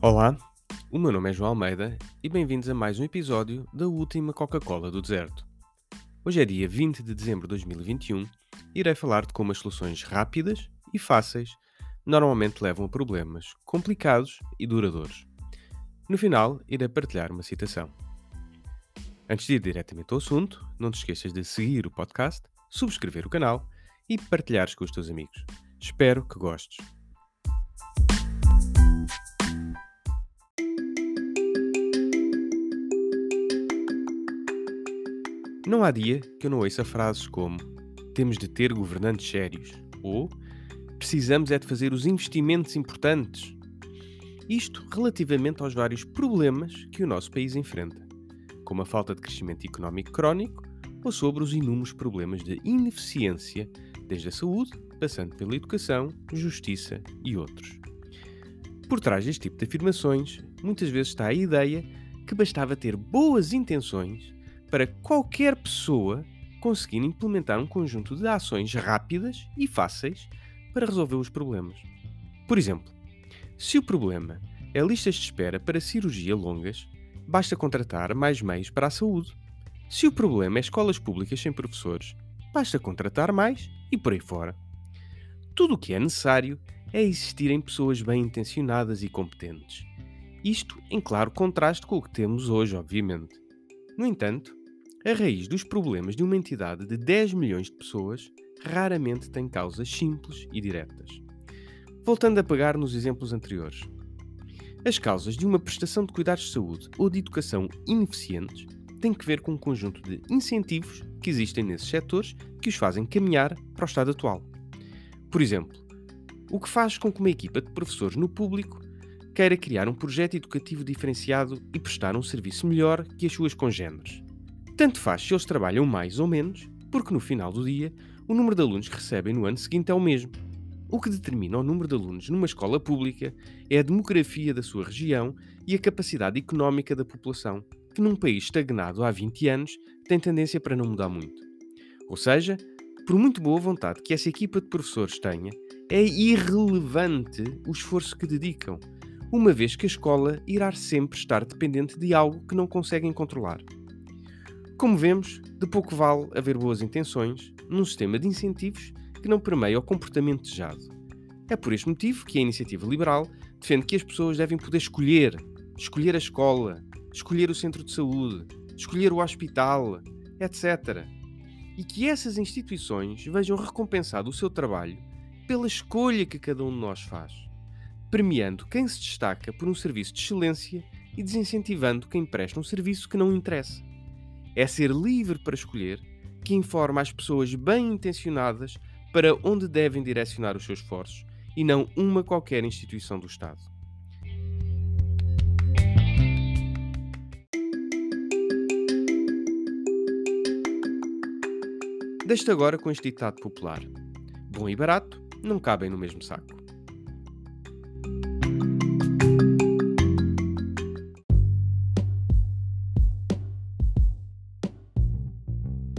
Olá, o meu nome é João Almeida e bem-vindos a mais um episódio da última Coca-Cola do Deserto. Hoje é dia 20 de dezembro de 2021 e irei falar de como as soluções rápidas e fáceis normalmente levam a problemas complicados e duradouros. No final, irei partilhar uma citação. Antes de ir diretamente ao assunto, não te esqueças de seguir o podcast, subscrever o canal e partilhares com os teus amigos. Espero que gostes. Não há dia que eu não ouça frases como temos de ter governantes sérios ou precisamos é de fazer os investimentos importantes. Isto relativamente aos vários problemas que o nosso país enfrenta, como a falta de crescimento económico crónico ou sobre os inúmeros problemas de ineficiência, desde a saúde, passando pela educação, justiça e outros. Por trás deste tipo de afirmações, muitas vezes está a ideia que bastava ter boas intenções para qualquer pessoa conseguir implementar um conjunto de ações rápidas e fáceis para resolver os problemas. Por exemplo, se o problema é listas de espera para cirurgia longas, basta contratar mais meios para a saúde. Se o problema é escolas públicas sem professores, basta contratar mais e por aí fora. Tudo o que é necessário é existirem pessoas bem intencionadas e competentes. Isto em claro contraste com o que temos hoje, obviamente. No entanto, a raiz dos problemas de uma entidade de 10 milhões de pessoas raramente tem causas simples e diretas. Voltando a pegar nos exemplos anteriores. As causas de uma prestação de cuidados de saúde ou de educação ineficientes têm que ver com um conjunto de incentivos que existem nesses setores que os fazem caminhar para o estado atual. Por exemplo, o que faz com que uma equipa de professores no público queira criar um projeto educativo diferenciado e prestar um serviço melhor que as suas congêneres, tanto faz se eles trabalham mais ou menos, porque no final do dia o número de alunos que recebem no ano seguinte é o mesmo. O que determina o número de alunos numa escola pública é a demografia da sua região e a capacidade económica da população, que num país estagnado há 20 anos tem tendência para não mudar muito. Ou seja, por muito boa vontade que essa equipa de professores tenha, é irrelevante o esforço que dedicam, uma vez que a escola irá sempre estar dependente de algo que não conseguem controlar. Como vemos, de pouco vale haver boas intenções num sistema de incentivos que não permeia o comportamento desejado. É por este motivo que a iniciativa liberal defende que as pessoas devem poder escolher, escolher a escola, escolher o centro de saúde, escolher o hospital, etc. E que essas instituições vejam recompensado o seu trabalho pela escolha que cada um de nós faz, premiando quem se destaca por um serviço de excelência e desincentivando quem presta um serviço que não interessa. É ser livre para escolher que informa as pessoas bem intencionadas para onde devem direcionar os seus esforços e não uma qualquer instituição do Estado. Deixo agora com este ditado popular: Bom e barato não cabem no mesmo saco.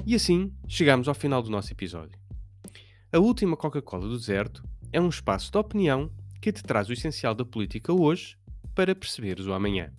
E assim chegamos ao final do nosso episódio. A última Coca-Cola do deserto é um espaço de opinião que te traz o essencial da política hoje para perceberes o amanhã.